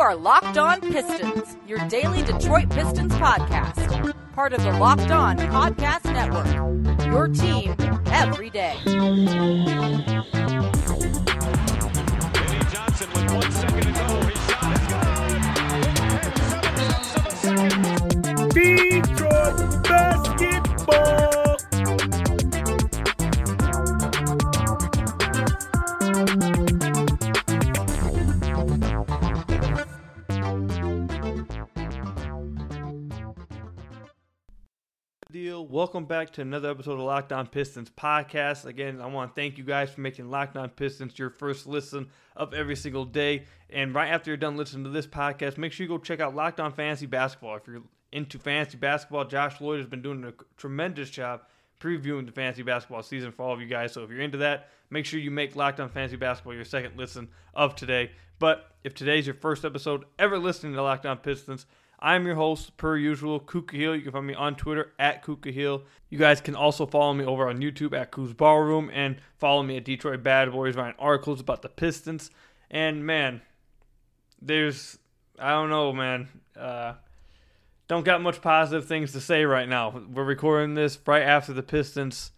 are Locked On Pistons, your daily Detroit Pistons podcast. Part of the Locked On Podcast Network. Your team every day. Eddie Johnson with one second Welcome back to another episode of Locked On Pistons podcast. Again, I want to thank you guys for making Locked On Pistons your first listen of every single day. And right after you're done listening to this podcast, make sure you go check out Locked On Fantasy Basketball. If you're into fantasy basketball, Josh Lloyd has been doing a tremendous job previewing the fantasy basketball season for all of you guys. So if you're into that, make sure you make Locked On Fantasy Basketball your second listen of today. But if today's your first episode ever listening to Locked On Pistons, I'm your host, per usual, Ku Khahil. You can find me on Twitter at Ku Khahil. You guys can also follow me over on YouTube at Kuz Ballroom and follow me at Detroit Bad Boys, writing articles about the Pistons. And man, there's, I don't know, man. Uh, don't got much positive things to say right now. We're recording this right after the Pistons.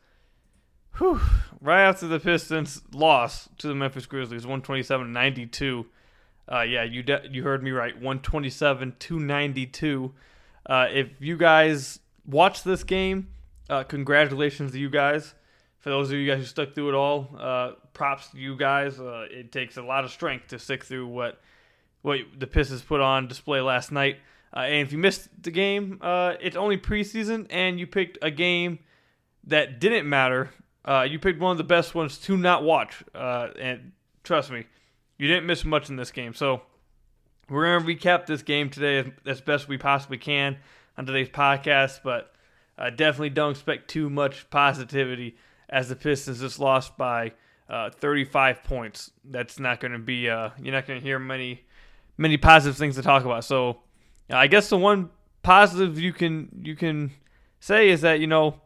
Whew, right after the Pistons lost to the Memphis Grizzlies, 127 92. Uh, yeah, you de- you heard me right. 127 292. Uh, if you guys watch this game, uh, congratulations to you guys. For those of you guys who stuck through it all, uh, props to you guys. Uh, it takes a lot of strength to stick through what what the Pistons put on display last night. Uh, and if you missed the game, it's only preseason, and you picked a game that didn't matter. you picked one of the best ones to not watch, and trust me, you didn't miss much in this game. So we're going to recap this game today as, best we possibly can on today's podcast, but uh, definitely don't expect too much positivity as the Pistons just lost by uh, 35 points. That's not going to be, uh, you're not going to hear many, many positive things to talk about. So I guess the one positive you can, you can say is that, you know,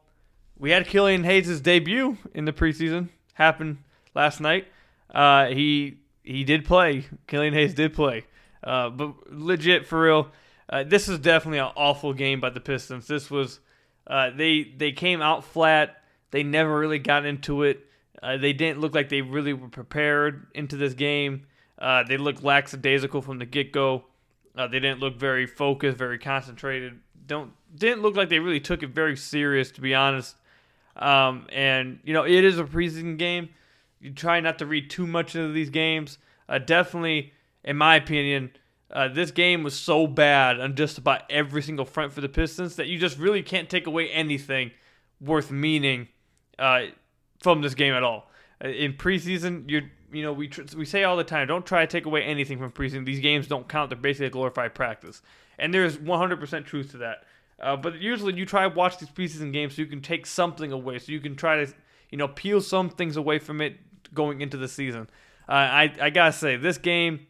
we had Killian Hayes' debut in the preseason happen last night. Uh, he he did play. Killian Hayes did play. Uh, but legit for real, uh, this is definitely an awful game by the Pistons. This was uh, they they came out flat. They never really got into it. Uh, they didn't look like they really were prepared into this game. Uh, they looked lackadaisical from the get go. Uh, they didn't look very focused, very concentrated. Don't didn't look like they really took it very serious, to be honest. Um, and you know it is a preseason game you try not to read too much into these games. Uh, definitely, in my opinion, uh, this game was so bad on just about every single front for the Pistons that you just really can't take away anything worth meaning uh, from this game at all. Uh, in preseason, you you know we tr- we say all the time, don't try to take away anything from preseason. These games don't count; they're basically a glorified practice, and there's 100% truth to that. Uh, but usually, you try to watch these preseason games so you can take something away, so you can try to you know peel some things away from it going into the season. Uh, I I gotta say this game,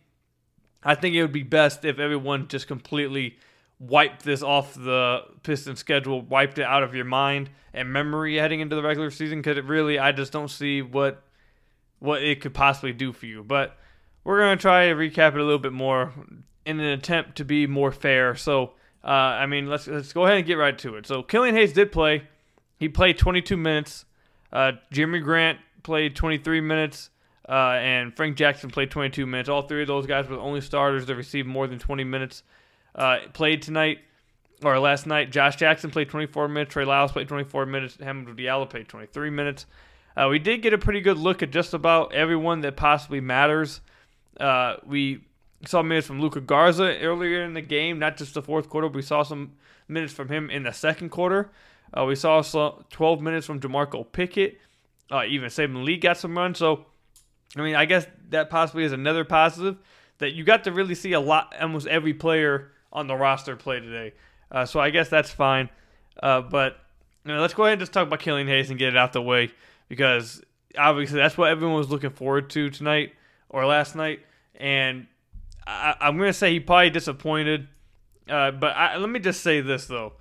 I think it would be best if everyone just completely wiped this off the Piston schedule, wiped it out of your mind and memory heading into the regular season because it really I just don't see what what it could possibly do for you. But we're gonna try to recap it a little bit more in an attempt to be more fair. So uh, I mean let's let's go ahead and get right to it. So Killian Hayes did play. He played 22 minutes. Uh, Jerami Grant played 23 minutes, uh, and Frank Jackson played 22 minutes. All three of those guys were the only starters that received more than 20 minutes uh, played tonight or last night. Josh Jackson played 24 minutes. Trey Lyles played 24 minutes. Hamidou Diallo played 23 minutes. Uh, we did get a pretty good look at just about everyone that possibly matters. Uh, we saw minutes from Luka Garza earlier in the game, not just the fourth quarter. we saw some minutes from him in the second quarter. Uh, we saw 12 minutes from Jamorko Pickett. Uh, even Saben Lee got some run. So, I mean, I guess that possibly is another positive that you got to really see a lot, almost every player on the roster play today. Uh, so I guess that's fine. Uh, but you know, let's go ahead and just talk about Killian Hayes and get it out the way because obviously that's what everyone was looking forward to tonight or last night. And I, am going to say he probably disappointed. Uh, but I, let me just say this though,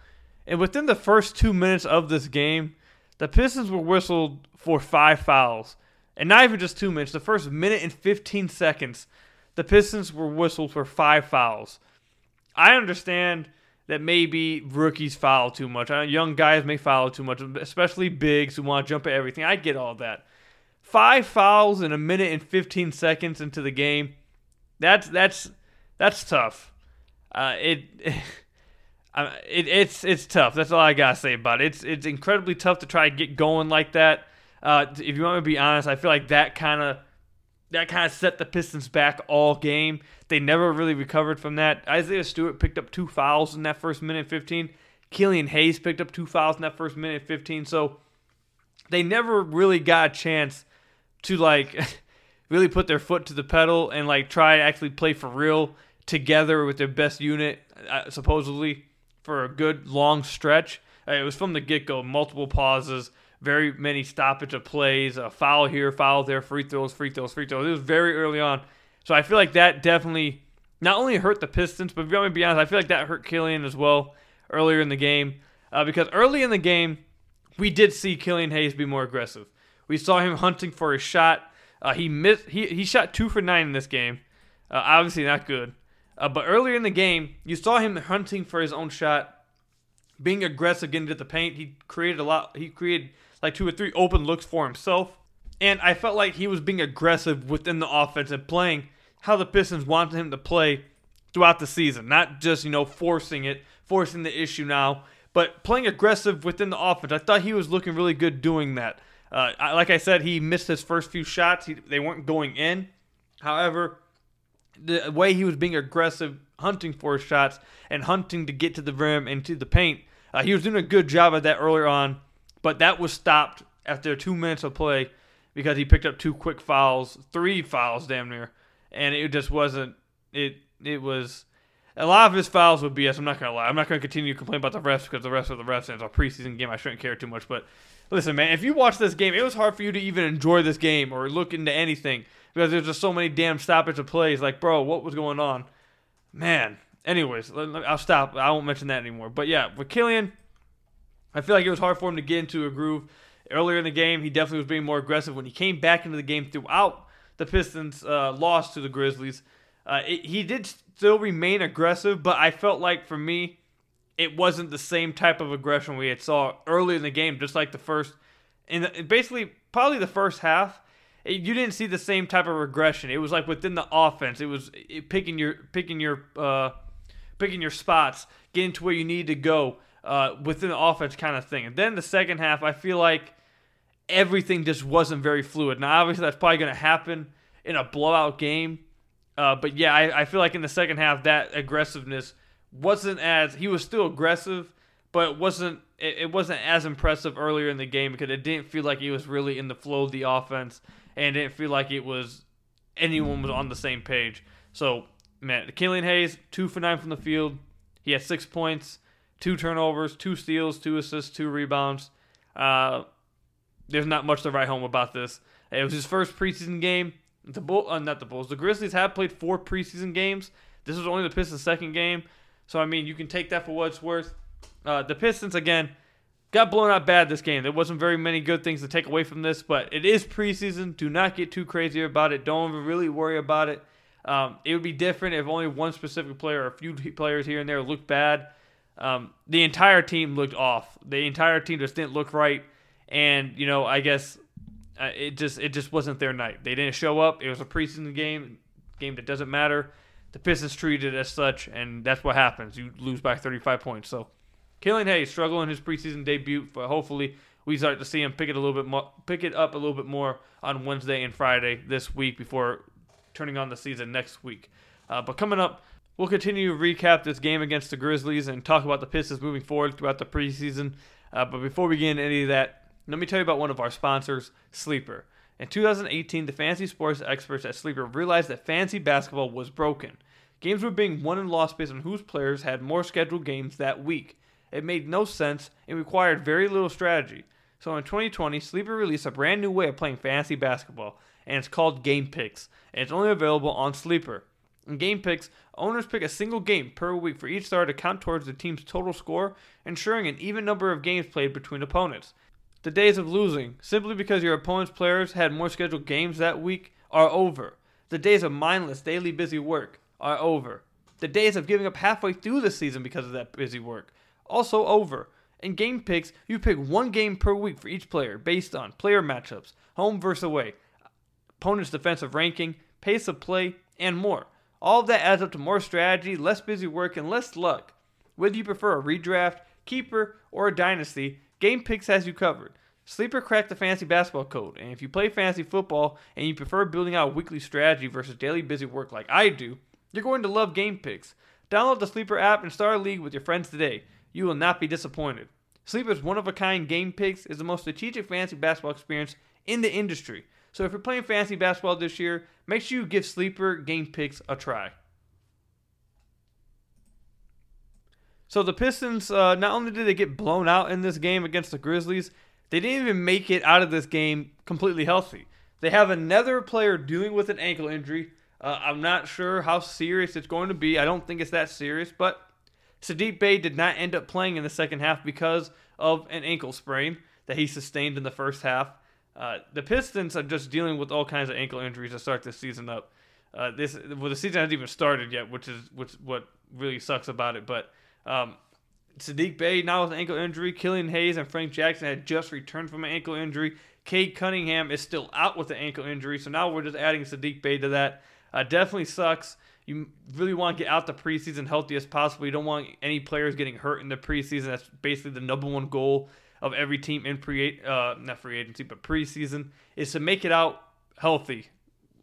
and within the first two minutes of this game, the Pistons were whistled for five fouls. And not even just two minutes. The first minute and 15 seconds, the Pistons were whistled for five fouls. I understand that maybe rookies foul too much. Uh, Young guys may foul too much, especially bigs who want to jump at everything. I get all that. Five fouls in a minute and 15 seconds into the game. That's that's that's tough. Uh, it, it it's it's tough. That's all I gotta say about it. It's it's incredibly tough to try to get going like that. Uh, if you want me to be honest, I feel like that kind of that kind of set the Pistons back all game. They never really recovered from that. Isaiah Stewart picked up two fouls in that first minute 15. Killian Hayes picked up two fouls in that first minute 15. So they never really got a chance to like really put their foot to the pedal and like try to actually play for real together with their best unit, uh, supposedly for a good long stretch. Uh, it was from the get go, multiple pauses, very many stoppage of plays, a foul here, foul there, free throws, free throws, free throws. It was very early on. So I feel like that definitely not only hurt the Pistons, but if me to be honest, I feel like that hurt Killian as well earlier in the game. Uh, because early in the game, we did see Killian Hayes be more aggressive. We saw him hunting for a shot. Uh, he missed. He, he shot two for nine in this game. Uh, obviously not good. Uh, but earlier in the game, you saw him hunting for his own shot, being aggressive, getting to the paint. He created a lot. He created like two or three open looks for himself, and I felt like he was being aggressive within the offense and playing how the Pistons wanted him to play throughout the season, not just you know forcing it, forcing the issue now, but playing aggressive within the offense. I thought he was looking really good doing that. Uh, like I said, he missed his first few shots. He, they weren't going in. However, the way he was being aggressive, hunting for shots and hunting to get to the rim and to the paint, uh, he was doing a good job of that earlier on. But that was stopped after two minutes of play because he picked up two quick fouls, three fouls, damn near, and it just wasn't. It it was. A lot of his fouls would BS. I'm not gonna lie. I'm not gonna continue to complain about the refs because the refs are the refs, and it's a preseason game. I shouldn't care too much. But listen, man, if you watch this game, it was hard for you to even enjoy this game or look into anything because there's just so many damn stoppage of plays. Like, bro, what was going on? Man. Anyways, I'll stop. I won't mention that anymore. But yeah, with Killian, I feel like it was hard for him to get into a groove. Earlier in the game, he definitely was being more aggressive. When he came back into the game throughout the Pistons' uh, loss to the Grizzlies, uh, it, he did still remain aggressive, but I felt like for me, it wasn't the same type of aggression we had saw early in the game, just like the first, in basically probably the first half you didn't see the same type of regression. It was like within the offense, it was picking your picking your uh, picking your spots, getting to where you need to go uh, within the offense kind of thing. And then the second half, I feel like everything just wasn't very fluid. Now, obviously, that's probably going to happen in a blowout game. Uh, but yeah, I, I feel like in the second half, that aggressiveness wasn't as he was still aggressive, but it wasn't it, it wasn't as impressive earlier in the game because it didn't feel like he was really in the flow of the offense and didn't feel like it was anyone was on the same page. So, man, Killian Hayes, two for nine from the field. He had six points, two turnovers, two steals, two assists, two rebounds. Uh, there's not much to write home about this. It was his first preseason game. The Bull, uh, not the Bulls. The Grizzlies have played four preseason games. This was only the Pistons' second game, so I mean, you can take that for what it's worth. Uh, the Pistons again got blown out bad this game. There wasn't very many good things to take away from this, but it is preseason. Do not get too crazy about it. Don't really worry about it. Um, it would be different if only one specific player or a few players here and there looked bad. Um, the entire team looked off. The entire team just didn't look right, and you know, I guess uh, it just it just wasn't their night. They didn't show up. It was a preseason game, game that doesn't matter. The Pistons treated it as such, and that's what happens. You lose by 35 points. So Killian Hayes struggling his preseason debut, but hopefully we start to see him pick it a little bit more, pick it up a little bit more on Wednesday and Friday this week before turning on the season next week. Uh, but coming up, we'll continue to recap this game against the Grizzlies and talk about the Pistons moving forward throughout the preseason. Uh, but before we get into any of that, let me tell you about one of our sponsors, Sleeper. In 2018, the fantasy sports experts at Sleeper realized that fantasy basketball was broken. Games were being won and lost based on whose players had more scheduled games that week. It made no sense and required very little strategy. So in 2020, Sleeper released a brand new way of playing fantasy basketball, and it's called Game Picks, and it's only available on Sleeper. In Game Picks, owners pick a single game per week for each star to count towards the team's total score, ensuring an even number of games played between opponents. The days of losing, simply because your opponent's players had more scheduled games that week, are over. The days of mindless, daily busy work are over. The days of giving up halfway through the season because of that busy work also over. In game picks, you pick one game per week for each player based on player matchups, home versus away, opponent's defensive ranking, pace of play, and more. All of that adds up to more strategy, less busy work, and less luck. Whether you prefer a redraft, keeper, or a dynasty, Game Picks has you covered. Sleeper cracked the fantasy basketball code, and if you play fantasy football and you prefer building out weekly strategy versus daily busy work like I do, you're going to love Game Picks. Download the Sleeper app and start a league with your friends today. You will not be disappointed. Sleeper's one of a kind game picks is the most strategic fantasy basketball experience in the industry. So if you're playing fantasy basketball this year, make sure you give Sleeper game picks a try. So the Pistons, uh, not only did they get blown out in this game against the Grizzlies, they didn't even make it out of this game completely healthy. They have another player dealing with an ankle injury. Uh, I'm not sure how serious it's going to be. I don't think it's that serious, but Saddiq Bey did not end up playing in the second half because of an ankle sprain that he sustained in the first half. Uh, the Pistons are just dealing with all kinds of ankle injuries to start this season up. Uh, this well, the season hasn't even started yet, which is which what really sucks about it. But um, Saddiq Bey now with an ankle injury. Killian Hayes and Frank Jackson had just returned from an ankle injury. Cade Cunningham is still out with an ankle injury, so now we're just adding Saddiq Bey to that. Uh, definitely sucks. You really want to get out the preseason healthy as possible. You don't want any players getting hurt in the preseason. That's basically the number one goal of every team in pre uh, not free agency but preseason is to make it out healthy.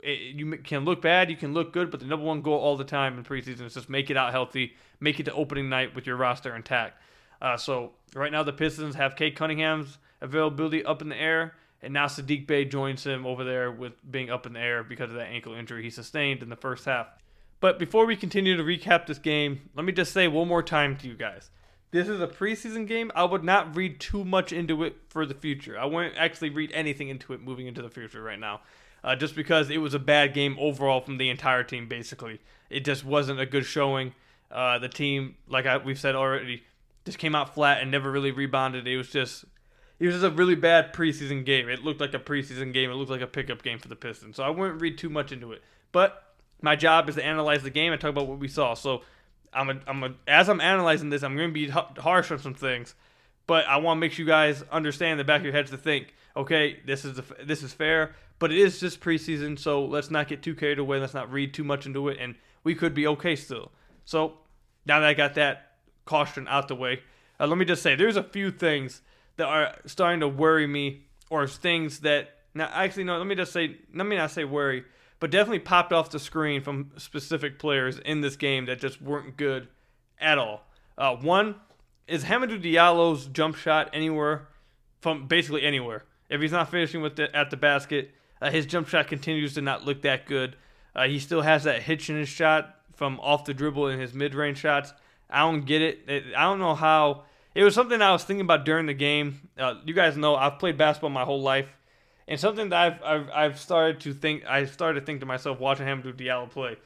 It, you can look bad, you can look good, but the number one goal all the time in preseason is just make it out healthy, make it to opening night with your roster intact. Uh, so right now the Pistons have Cade Cunningham's availability up in the air, and now Saddiq Bey joins him over there with being up in the air because of that ankle injury he sustained in the first half. But before we continue to recap this game, let me just say one more time to you guys. This is a preseason game. I would not read too much into it for the future. I wouldn't actually read anything into it moving into the future right now. Uh, just because it was a bad game overall from the entire team, basically. It just wasn't a good showing. Uh, the team, like I, we've said already, just came out flat and never really rebounded. It was just it was just a really bad preseason game. It looked like a preseason game. It looked like a pickup game for the Pistons. So I wouldn't read too much into it. But my job is to analyze the game and talk about what we saw. So I'm a, I'm a, as I'm analyzing this, I'm going to be harsh on some things, but I want to make sure you guys understand the back of your heads to think, okay, this is the, this is fair, but it is just preseason, so let's not get too carried away. Let's not read too much into it, and we could be okay still. So now that I got that caution out the way, uh, let me just say there's a few things that are starting to worry me, or things that now actually no, let me just say let me not say worry but definitely popped off the screen from specific players in this game that just weren't good at all. Uh, one is Hamidou Diallo's jump shot anywhere from basically anywhere. If he's not finishing with the, at the basket, uh, his jump shot continues to not look that good. Uh, he still has that hitch in his shot from off the dribble in his mid-range shots. I don't get it. it I don't know how. It was something I was thinking about during the game. Uh, you guys know I've played basketball my whole life. And something that I've, I've, I've started to think, I started to think to myself watching Hamidou Diallo play,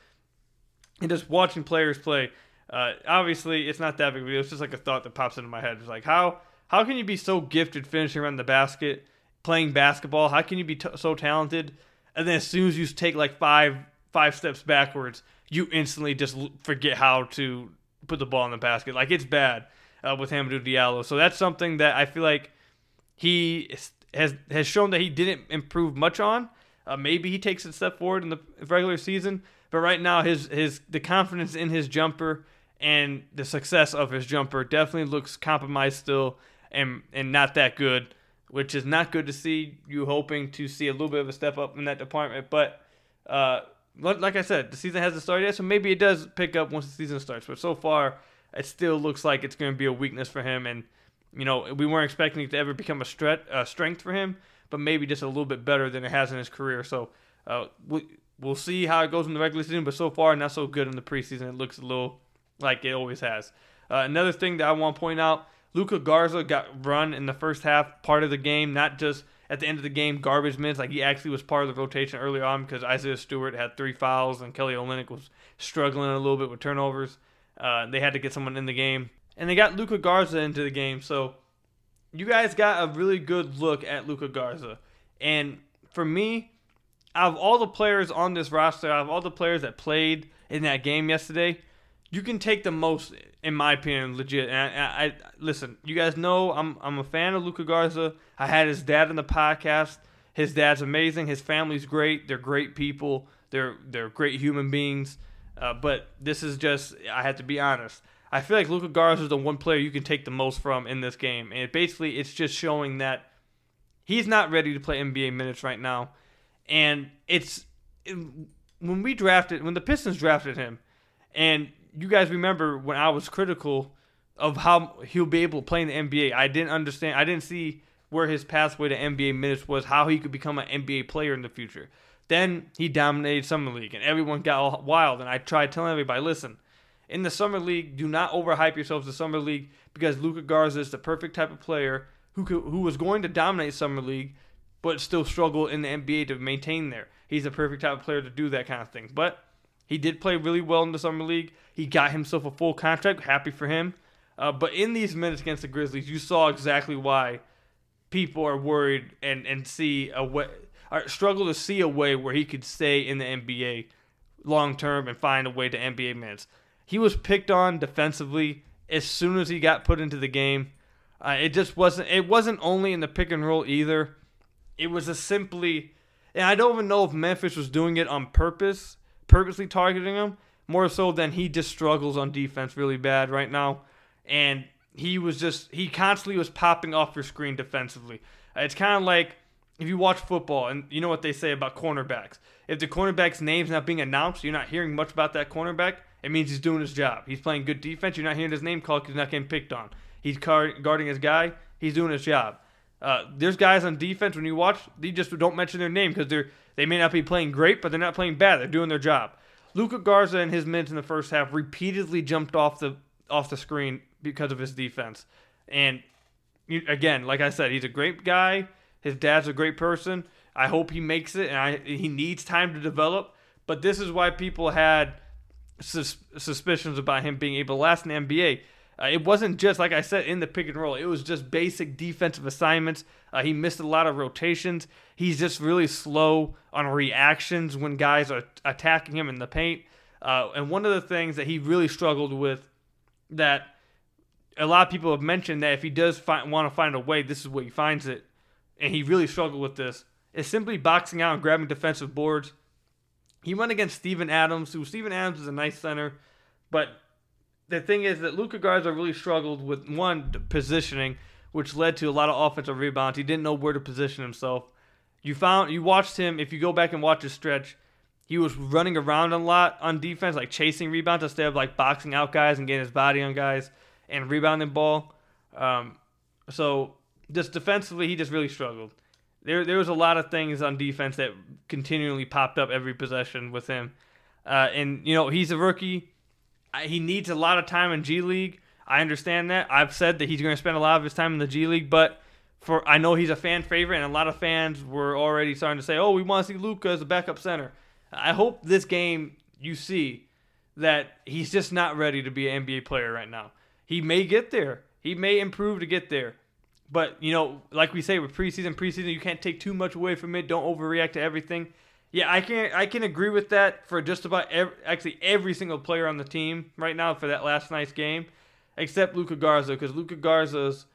and just watching players play. Uh, obviously, it's not that big of a deal. It's just like a thought that pops into my head. It's like how how can you be so gifted finishing around the basket, playing basketball? How can you be t- so talented, and then as soon as you take like five five steps backwards, you instantly just forget how to put the ball in the basket. Like it's bad uh, with Hamidou Diallo. So that's something that I feel like he has has shown that he didn't improve much on. Uh, maybe he takes a step forward in the regular season, but right now his his the confidence in his jumper and the success of his jumper definitely looks compromised still and and not that good, which is not good to see. You hoping to see a little bit of a step up in that department, but uh, like I said, the season hasn't started yet, so maybe it does pick up once the season starts. But so far, it still looks like it's going to be a weakness for him, and you know, we weren't expecting it to ever become a stre- strength for him, but maybe just a little bit better than it has in his career. So uh, we, we'll see how it goes in the regular season, but so far, not so good in the preseason. It looks a little like it always has. Uh, another thing that I want to point out Luka Garza got run in the first half, part of the game, not just at the end of the game, garbage minutes. Like he actually was part of the rotation early on because Isaiah Stewart had three fouls and Kelly Olynyk was struggling a little bit with turnovers. Uh, they had to get someone in the game and they got Luka Garza into the game. So you guys got a really good look at Luka Garza. And for me, out of all the players on this roster, out of all the players that played in that game yesterday, you can take the most, in my opinion, legit. And I, I, I listen. You guys know I'm I'm a fan of Luka Garza. I had his dad in the podcast. His dad's amazing. His family's great. They're great people. They're they're great human beings. Uh, but this is just I have to be honest. I feel like Luka Garza is the one player you can take the most from in this game, and basically it's just showing that he's not ready to play NBA minutes right now, and it's when we drafted when the Pistons drafted him, and you guys remember when I was critical of how he'll be able to play in the NBA. I didn't understand. I didn't see where his pathway to NBA minutes was, how he could become an NBA player in the future. Then he dominated summer league, and everyone got wild. And I tried telling everybody, listen, in the summer league, do not overhype yourselves to summer league because Luka Garza is the perfect type of player who could, who was going to dominate summer league, but still struggle in the NBA to maintain there. He's the perfect type of player to do that kind of thing. But he did play really well in the summer league. He got himself a full contract. Happy for him. Uh, but in these minutes against the Grizzlies, you saw exactly why people are worried and and see a way, struggle to see a way where he could stay in the NBA long term and find a way to NBA minutes. He was picked on defensively as soon as he got put into the game. Uh, it just wasn't. It wasn't only in the pick and roll either. It was a simply, and I don't even know if Memphis was doing it on purpose, purposely targeting him. More so than he just struggles on defense really bad right now, and he was just he constantly was popping off your screen defensively. Uh, it's kind of like if you watch football and you know what they say about cornerbacks. If the cornerback's name's not being announced, you're not hearing much about that cornerback. It means he's doing his job. He's playing good defense. You're not hearing his name called because he's not getting picked on. He's guarding his guy. He's doing his job. Uh, there's guys on defense when you watch, they just don't mention their name because they're they may not be playing great, but they're not playing bad. They're doing their job. Luka Garza and his minutes in the first half repeatedly jumped off the off the screen because of his defense. And you, again, like I said, he's a great guy. His dad's a great person. I hope he makes it, and I, he needs time to develop. But this is why people had sus- suspicions about him being able to last in the NBA. Uh, it wasn't just like I said in the pick and roll. It was just basic defensive assignments. Uh, he missed a lot of rotations. He's just really slow on reactions when guys are attacking him in the paint. Uh, and one of the things that he really struggled with that a lot of people have mentioned that if he does find, want to find a way, this is where he finds it, and he really struggled with this. Is simply boxing out and grabbing defensive boards. He went against Steven Adams, who Steven Adams is a nice center, but the thing is that Luca Garza really struggled with one positioning, which led to a lot of offensive rebounds. He didn't know where to position himself. You found you watched him. If you go back and watch his stretch, he was running around a lot on defense, like chasing rebounds instead of like boxing out guys and getting his body on guys and rebounding ball. Um, so just defensively, he just really struggled. There, there was a lot of things on defense that continually popped up every possession with him. Uh, and you know he's a rookie. He needs a lot of time in G League. I understand that. I've said that he's going to spend a lot of his time in the G League, but for I know he's a fan favorite, and a lot of fans were already starting to say, "Oh, we want to see Luka as a backup center." I hope this game you see that he's just not ready to be an NBA player right now. He may get there. He may improve to get there. But, you know, like we say with preseason, preseason, you can't take too much away from it. Don't overreact to everything. Yeah, I can I can agree with that for just about every, actually every single player on the team right now for that last night's game, except Luka Garza because Luka Garza's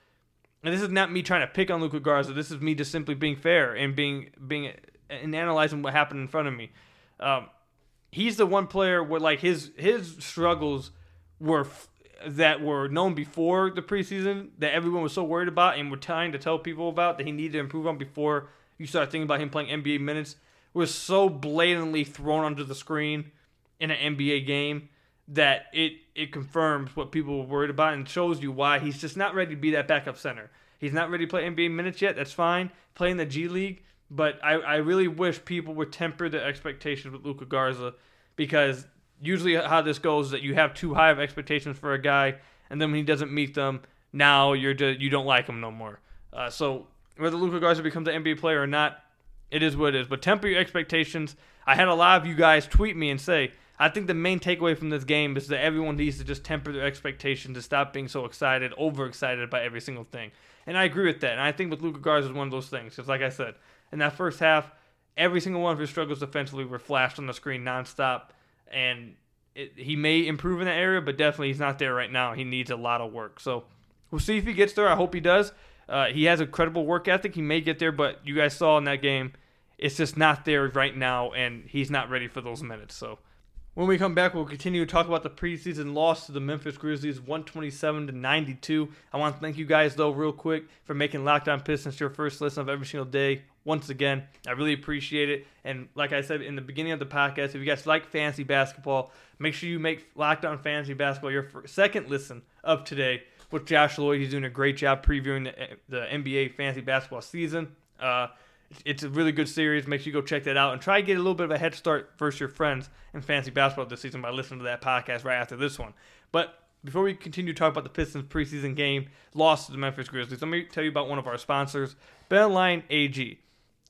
and this is not me trying to pick on Luka Garza. This is me just simply being fair and being being and analyzing what happened in front of me. Um, he's the one player where like his his struggles were that were known before the preseason that everyone was so worried about and were trying to tell people about that he needed to improve on before you start thinking about him playing NBA minutes was so blatantly thrown under the screen in an NBA game that it it confirms what people were worried about and shows you why he's just not ready to be that backup center. He's not ready to play NBA minutes yet. That's fine. Playing the G League, but I, I really wish people would temper their expectations with Luka Garza because usually how this goes is that you have too high of expectations for a guy, and then when he doesn't meet them, now you're just, you don't like him no more. Uh, so whether Luka Garza becomes an NBA player or not, it is what it is. But temper your expectations. I had a lot of you guys tweet me and say, I think the main takeaway from this game is that everyone needs to just temper their expectations to stop being so excited, overexcited by every single thing. And I agree with that. And I think with Luka Garza is one of those things. Because like I said, in that first half, every single one of his struggles defensively were flashed on the screen nonstop, and it, he may improve in that area, but definitely he's not there right now. He needs a lot of work. So we'll see if he gets there. I hope he does. Uh, he has a credible work ethic. He may get there, but you guys saw in that game, it's just not there right now, and he's not ready for those minutes. So when we come back, we'll continue to talk about the preseason loss to the Memphis Grizzlies, 127 to 92. I want to thank you guys though, real quick, for making Lockdown On Pistons your first listen of every single day. Once again, I really appreciate it. And like I said in the beginning of the podcast, if you guys like fantasy basketball, make sure you make Locked On Fantasy Basketball your first, second listen of today with Josh Lloyd. He's doing a great job previewing the, the NBA fantasy basketball season. Uh, it's a really good series. Make sure you go check that out and try to get a little bit of a head start versus your friends in fantasy basketball this season by listening to that podcast right after this one. But before we continue to talk about the Pistons preseason game loss to the Memphis Grizzlies, let me tell you about one of our sponsors, BetOnline AG.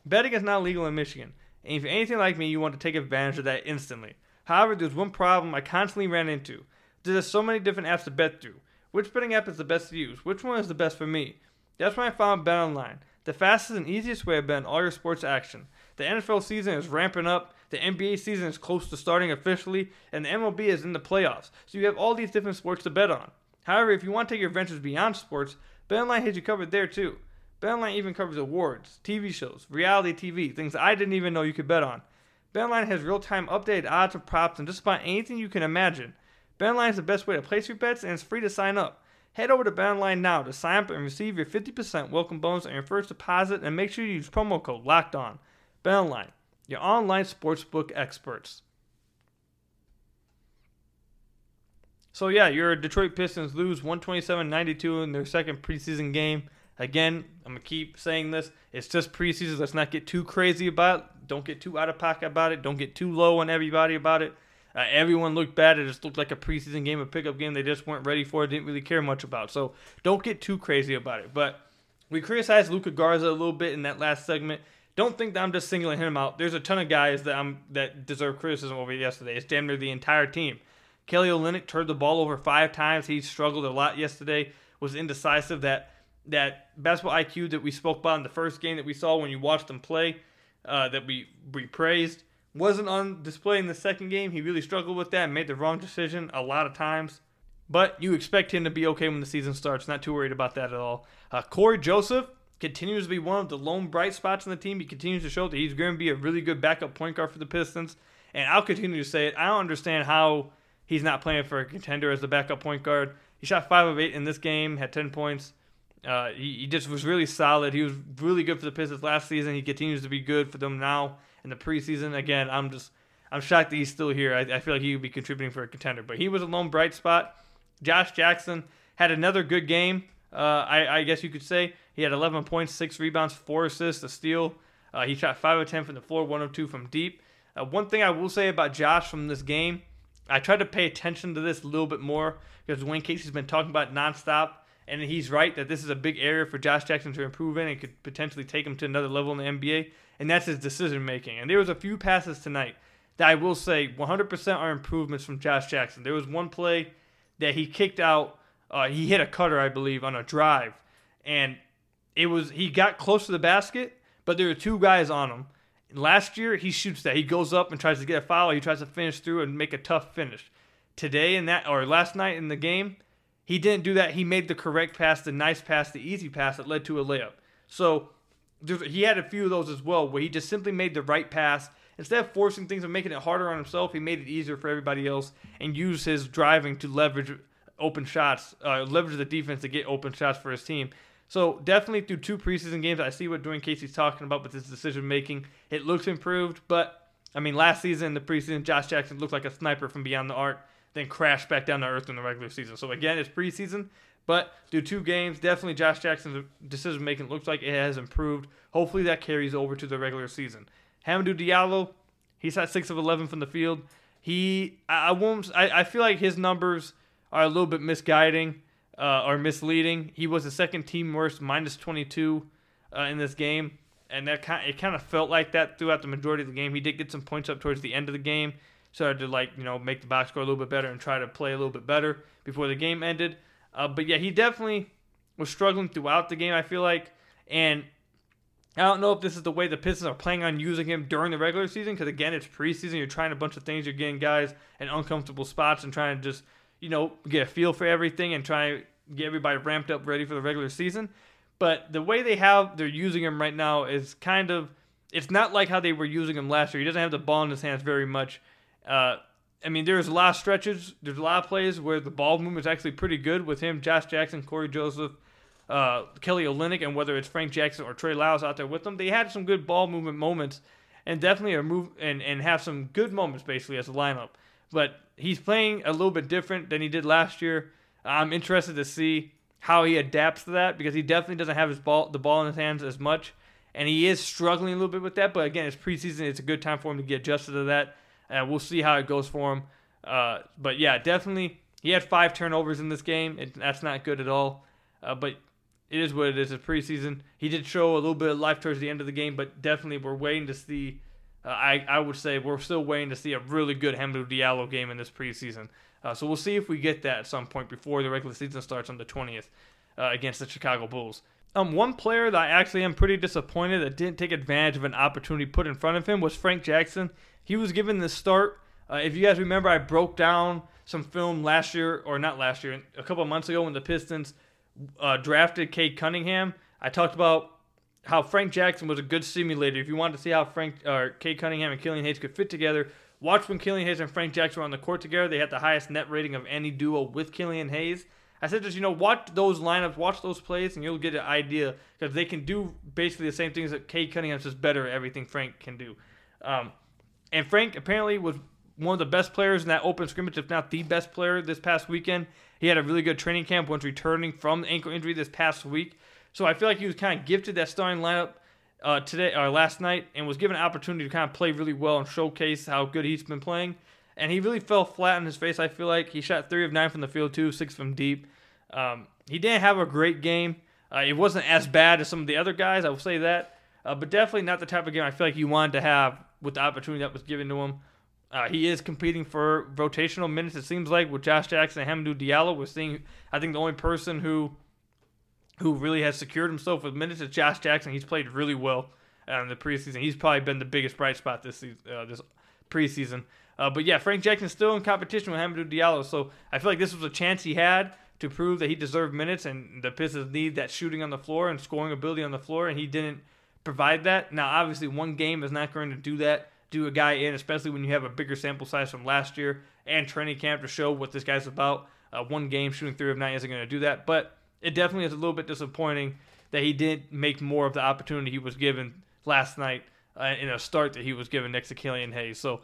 Betting is not legal in Michigan, and if you're anything like me, you want to take advantage of that instantly. However, there's one problem I constantly ran into. There's so many different apps to bet through. Which betting app is the best to use? Which one is the best for me? That's when I found BetOnline, the fastest and easiest way to bet on all your sports action. The NFL season is ramping up, the NBA season is close to starting officially, and the MLB is in the playoffs. So you have all these different sports to bet on. However, if you want to take your ventures beyond sports, BetOnline has you covered there too. BetOnline even covers awards, TV shows, reality TV, things I didn't even know you could bet on. BetOnline has real-time updated odds and props and just about anything you can imagine. BetOnline is the best way to place your bets and it's free to sign up. Head over to BetOnline now to sign up and receive your 50% welcome bonus on your first deposit and make sure you use promo code LOCKED ON. BetOnline, your online sportsbook experts. So yeah, your Detroit Pistons lose 127-92 in their second preseason game. Again, I'm gonna keep saying this. It's just preseason. Let's not get too crazy about it. Don't get too out of pocket about it. Don't get too low on everybody about it. Uh, everyone looked bad. It just looked like a preseason game, a pickup game they just weren't ready for. it. Didn't really care much about. So don't get too crazy about it. But we criticized Luka Garza a little bit in that last segment. Don't think that I'm just singling him out. There's a ton of guys that I'm that deserve criticism over yesterday. It's damn near the entire team. Kelly Olynyk turned the ball over five times. He struggled a lot yesterday. Was indecisive. That that basketball IQ that we spoke about in the first game that we saw when you watched them play, uh, that we we praised, wasn't on display in the second game. He really struggled with that made the wrong decision a lot of times. But you expect him to be okay when the season starts. Not too worried about that at all. Uh, Cory Joseph continues to be one of the lone bright spots in the team. He continues to show that he's going to be a really good backup point guard for the Pistons. And I'll continue to say it. I don't understand how he's not playing for a contender as the backup point guard. He shot 5 of 8 in this game, had 10 points. Uh, he, he, just was really solid. He was really good for the Pistons last season. He continues to be good for them now in the preseason. Again, I'm just I'm shocked that he's still here. I, I feel like he would be contributing for a contender, but he was a lone bright spot. Josh Jackson had another good game. Uh, I, I, guess you could say he had 11 points, six rebounds, four assists, a steal. Uh, he shot five of 10 from the floor, one of two from deep. Uh, one thing I will say about Josh from this game, I tried to pay attention to this a little bit more because Dwane Casey's been talking about nonstop and he's right that this is a big area for Josh Jackson to improve in and could potentially take him to another level in the NBA, and that's his decision making. And there was a few passes tonight that I will say 100% are improvements from Josh Jackson. There was one play that he kicked out, uh, he hit a cutter, I believe, on a drive, and it was he got close to the basket, but there were two guys on him. Last year, he shoots that. He goes up and tries to get a foul. He tries to finish through and make a tough finish. Today in that, or last night in the game, he didn't do that. He made the correct pass, the nice pass, the easy pass that led to a layup. So he had a few of those as well, where he just simply made the right pass. Instead of forcing things and making it harder on himself, he made it easier for everybody else and used his driving to leverage open shots, uh, leverage the defense to get open shots for his team. So definitely through two preseason games, I see what Dwane Casey's talking about with his decision making. It looks improved, but I mean, last season in the preseason, Josh Jackson looked like a sniper from beyond the arc then crashed back down to earth in the regular season. So again, it's preseason, but through two games, definitely Josh Jackson's decision making looks like it has improved. Hopefully that carries over to the regular season. Hamidou Diallo, he's at six of eleven from the field. He, I, won't, I, I feel like his numbers are a little bit misguiding uh, or misleading. He was the second team worst, minus 22 uh, in this game, and that kind, it kind of felt like that throughout the majority of the game. He did get some points up towards the end of the game started to like you know make the box score a little bit better and try to play a little bit better before the game ended. Uh, but yeah, he definitely was struggling throughout the game. I feel like, and I don't know if this is the way the Pistons are planning on using him during the regular season because again, it's preseason. You're trying a bunch of things. You're getting guys in uncomfortable spots and trying to just you know get a feel for everything and try to get everybody ramped up ready for the regular season. But the way they have they're using him right now is kind of it's not like how they were using him last year. He doesn't have the ball in his hands very much. Uh, I mean, there's a lot of stretches, there's a lot of plays where the ball movement is actually pretty good with him, Josh Jackson, Cory Joseph, uh, Kelly Olynyk, and whether it's Frank Jackson or Trey Lyles out there with them, they had some good ball movement moments, and definitely are move and and have some good moments basically as a lineup. But he's playing a little bit different than he did last year. I'm interested to see how he adapts to that because he definitely doesn't have his ball the ball in his hands as much, and he is struggling a little bit with that. But again, it's preseason; it's a good time for him to get adjusted to that, and we'll see how it goes for him. Uh, but yeah, definitely he had five turnovers in this game. It, that's not good at all. Uh, but it is what it is. It's preseason. He did show a little bit of life towards the end of the game, but definitely we're waiting to see. Uh, I I would say we're still waiting to see a really good Hamidou Diallo game in this preseason. Uh, so we'll see if we get that at some point before the regular season starts on the 20th uh, against the Chicago Bulls. Um, one player that I actually am pretty disappointed that didn't take advantage of an opportunity put in front of him was Frank Jackson. He was given the start. Uh, if you guys remember, I broke down some film last year, or not last year, a couple months ago when the Pistons uh, drafted Cade Cunningham. I talked about how Frank Jackson was a good simulator. If you wanted to see how Frank or uh, Cade Cunningham and Killian Hayes could fit together, watch when Killian Hayes and Frank Jackson were on the court together. They had the highest net rating of any duo with Killian Hayes. I said just you know watch those lineups, watch those plays, and you'll get an idea because they can do basically the same things that Cade Cunningham's just better at everything Frank can do. Um, and Frank apparently was one of the best players in that open scrimmage, if not the best player this past weekend. He had a really good training camp once returning from ankle injury this past week. So I feel like he was kind of gifted that starting lineup uh, today or last night and was given an opportunity to kind of play really well and showcase how good he's been playing. And he really fell flat on his face. I feel like he shot three of nine from the field, two six from deep. Um, he didn't have a great game. Uh, it wasn't as bad as some of the other guys. I will say that, uh, but definitely not the type of game I feel like you wanted to have with the opportunity that was given to him. Uh, he is competing for rotational minutes. It seems like with Josh Jackson and Hamidou Diallo, we're seeing. I think the only person who who really has secured himself with minutes is Josh Jackson. He's played really well uh, in the preseason. He's probably been the biggest bright spot this season, uh, this preseason. Uh, but yeah, Frank Jackson's still in competition with Hamidou Diallo, so I feel like this was a chance he had to prove that he deserved minutes, and the Pistons need that shooting on the floor and scoring ability on the floor, and he didn't provide that. Now, obviously, one game is not going to do that do a guy in, especially when you have a bigger sample size from last year and training camp to show what this guy's about. Uh, one game shooting three of nine isn't going to do that, but it definitely is a little bit disappointing that he didn't make more of the opportunity he was given last night uh, in a start that he was given next to Killian Hayes. So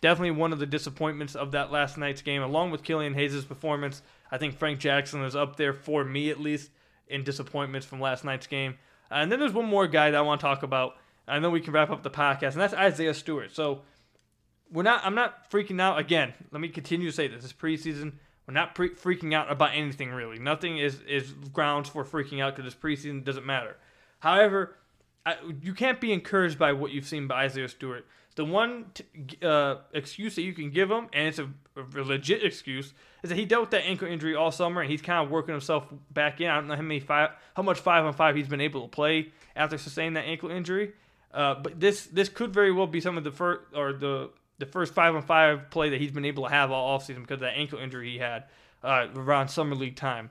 definitely one of the disappointments of that last night's game, along with Killian Hayes' performance. I think Frank Jackson is up there for me at least in disappointments from last night's game. Uh, and then there's one more guy that I want to talk about and then we can wrap up the podcast, and that's Isaiah Stewart. So we're not. I'm not freaking out again. Let me continue to say this: this preseason. We're not pre- freaking out about anything really. Nothing is is grounds for freaking out because this preseason doesn't matter. However, I, you can't be encouraged by what you've seen by Isaiah Stewart. The one t- uh, excuse that you can give him, and it's a, a, legit excuse, is that he dealt with that ankle injury all summer, and he's kind of working himself back in. I don't know how many five, how much five on five he's been able to play after sustaining that ankle injury. Uh, but this this could very well be some of the first or the the first five on five play that he's been able to have all offseason because of that ankle injury he had uh, around summer league time.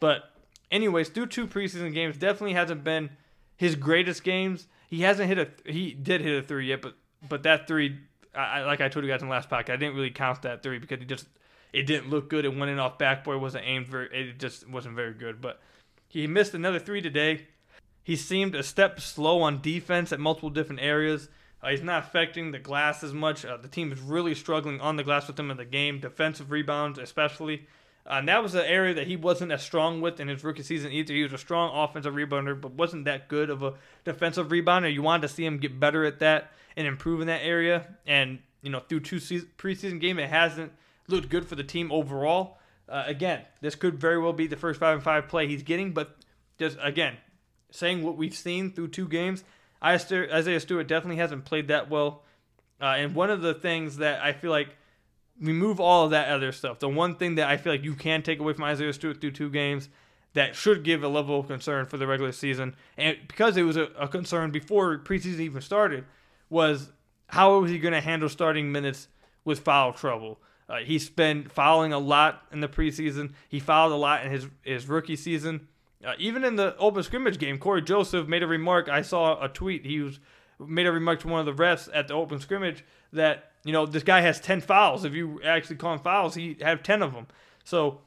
But anyways, through two preseason games, definitely hasn't been his greatest games. He hasn't hit a he did hit a three yet, but but that three, I, like I told you guys in the last podcast, I didn't really count that three because it just it didn't look good. It went in off backboard, wasn't aimed very. It just wasn't very good. But he missed another three today. He seemed a step slow on defense at multiple different areas. Uh, he's not affecting the glass as much. Uh, the team is really struggling on the glass with him in the game, defensive rebounds especially. Uh, and that was an area that he wasn't as strong with in his rookie season either. He was a strong offensive rebounder, but wasn't that good of a defensive rebounder. You wanted to see him get better at that and improve in that area. And you know, through two season, preseason game, it hasn't looked good for the team overall. Uh, again, this could very well be the first five and five play he's getting, but just again, saying what we've seen through two games, Isaiah Stewart definitely hasn't played that well. Uh, and one of the things that I feel like remove all of that other stuff. The one thing that I feel like you can take away from Isaiah Stewart through two games, that should give a level of concern for the regular season. And because it was a, a concern before preseason even started, was how was he going to handle starting minutes with foul trouble? Uh, he's been fouling a lot in the preseason. He fouled a lot in his his rookie season. Uh, even in the open scrimmage game, Cory Joseph made a remark. I saw a tweet. He was made a remark to one of the refs at the open scrimmage that you know this guy has ten fouls. If you actually call him fouls, he have ten of them. So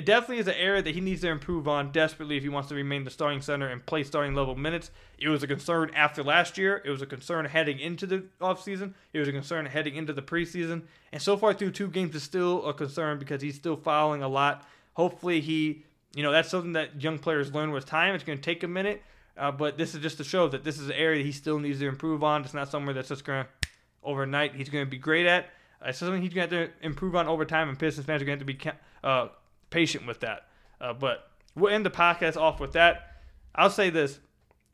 it definitely is an area that he needs to improve on desperately if he wants to remain the starting center and play starting level minutes. It was a concern after last year. It was a concern heading into the offseason. It was a concern heading into the preseason. And so far through two games is still a concern because he's still fouling a lot. Hopefully he, you know, that's something that young players learn with time. It's going to take a minute. Uh, but this is just to show that this is an area he still needs to improve on. It's not somewhere that's just going to overnight he's going to be great at. It's something he's going to have to improve on over time, and Pistons fans are going to have to be uh, patient with that. Uh, but we'll end the podcast off with that. I'll say this: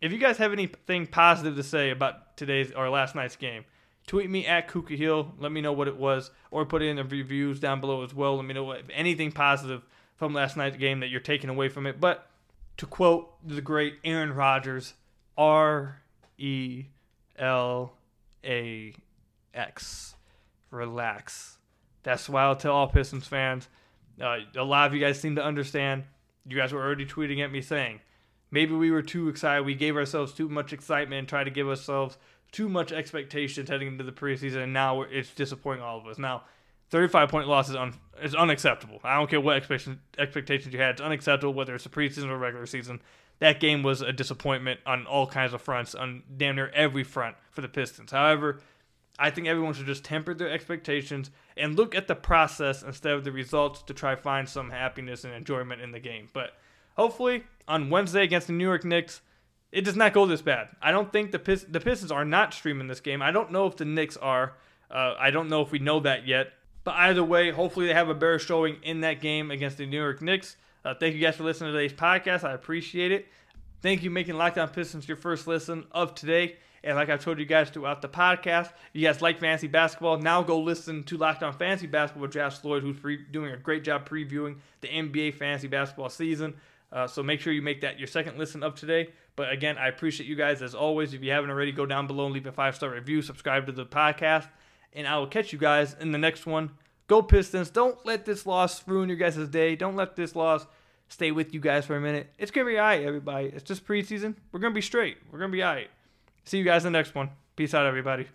if you guys have anything positive to say about today's or last night's game, tweet me at Ku Khahil. Let me know what it was, or put it in the reviews down below as well. Let me know what, anything positive from last night's game that you're taking away from it. But to quote the great Aaron Rodgers, R E L A X. Relax. That's why I'll tell all Pistons fans. Uh, a lot of you guys seem to understand. You guys were already tweeting at me saying maybe we were too excited. We gave ourselves too much excitement and tried to give ourselves too much expectations heading into the preseason, and now it's disappointing all of us. Now, 35 point loss is, un- is unacceptable. I don't care what expectation, expectations you had. It's unacceptable whether it's a preseason or regular season. That game was a disappointment on all kinds of fronts, on damn near every front for the Pistons. However, I think everyone should just temper their expectations and look at the process instead of the results to try find some happiness and enjoyment in the game. But hopefully on Wednesday against the New York Knicks, it does not go this bad. I don't think the Pist- the Pistons are not streaming this game. I don't know if the Knicks are. Uh, I don't know if we know that yet. But either way, hopefully they have a better showing in that game against the New York Knicks. Uh, thank you guys for listening to today's podcast. I appreciate it. Thank you making Locked On Pistons your first listen of today. And like I've told you guys throughout the podcast, you guys like fantasy basketball, now go listen to Locked On Fantasy Basketball with Josh Floyd, who's pre- doing a great job previewing the NBA fantasy basketball season. Uh, so make sure you make that your second listen of today. But again, I appreciate you guys as always. If you haven't already, go down below and leave a five star review, subscribe to the podcast, and I will catch you guys in the next one. Go Pistons! Don't let this loss ruin your guys' day. Don't let this loss stay with you guys for a minute. It's gonna be alright, everybody. It's just preseason. We're gonna be straight. We're gonna be alright. See you guys in the next one. Peace out, everybody.